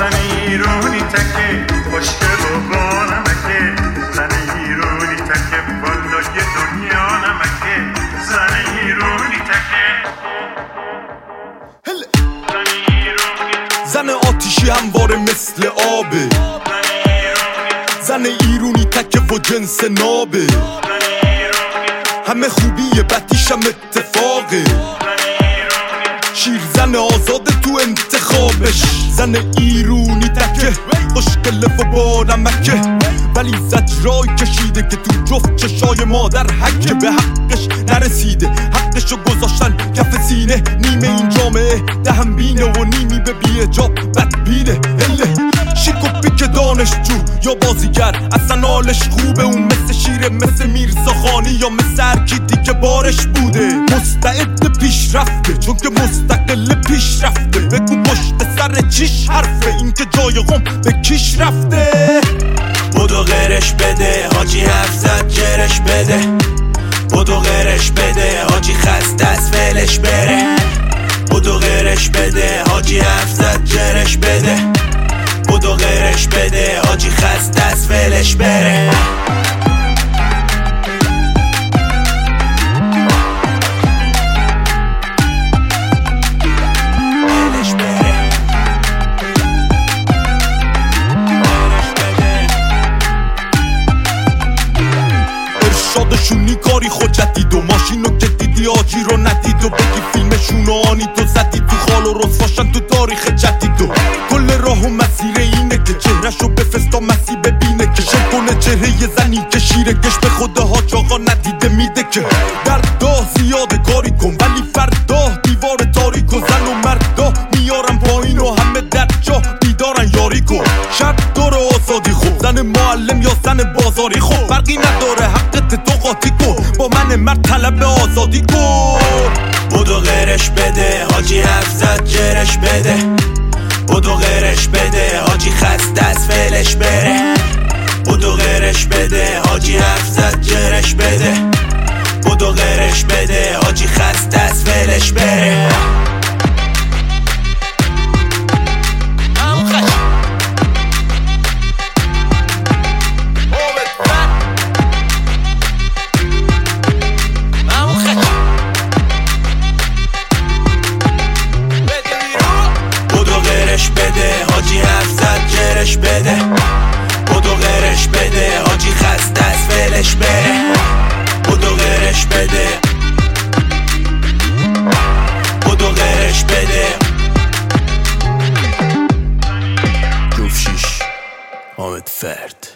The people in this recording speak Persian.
زن ایرونی تکه خوشگل و با نمکه. زن ایرونی تکه بالای دنیا نمکه. زن ایرونی تکه. زن آتیشی همواره مثل آبه. زن ایرونی تکه. و جنس نابه. همه خوبی بدیشم اتفاقه. زن ایرونی شیر زن آزاده تو انتخابش. زن ایرونی تکه. خوشگله و با نمکه ولی زجرای کشیده که تو جفت چشای مادر حکه. به حقش نرسیده. حقشو گذاشتن کف سینه. نیمه این جامعه. دهم بینه و نیمی به بی اجاب بدبینه. هله. شیک و پیک دانشجو یا بازیگر. اصلا حالش خوبه. اون مثل شیره مثل میرزا خانی یا مثل ارکیدی که بارش بوده. مستعد پیش رفته چون که مستقل پیش رفته بگو پشت سر چیش حرفه؟ این که جای قم به کیش رفته. بودو غیرش بده حاجی حرف زد جرش بده. بودو غیرش بده حاجی خسته از فلش بره. بودو غیرش بده حاجی حرف زد جرش بده. بودو غیرش بده حاجی خسته از فلش بره. آجی رو ندید و بگی فیلمشون و آنی تو زدی تو خال و رسواشن تو تاریخ جدید و کل راه و مسیر اینه که چهرشو بفستا مسی ببینه که. شل کنه چهره یه زنی که شیره گش به خود حاج آقا ندیده میده که. در داه زیاده کاری کن. ولی فردا دیوار تاریک و زن و مردا میارم پایین و همه در جا بیدارن یاری کن. شب دور آزادی خوب. زن معلم یا زن بازاری خوب. فرقی نداره حقت تو قاطی کن. با من مرد طلب آزادی کن. بودو غیرش بده حاجی حرف جرش بده. بودو غیرش بده حاجی خسته از فلش بره. بودو غیرش بده حاجی حرف جرش بده. بودو غیرش بده حاجی خسته جرش بده. بودو غیرش بده. حاجی خسته از فلش بره. بودو غیرش بده. بودو غیرش بده. جفت شیش. حامد فرد.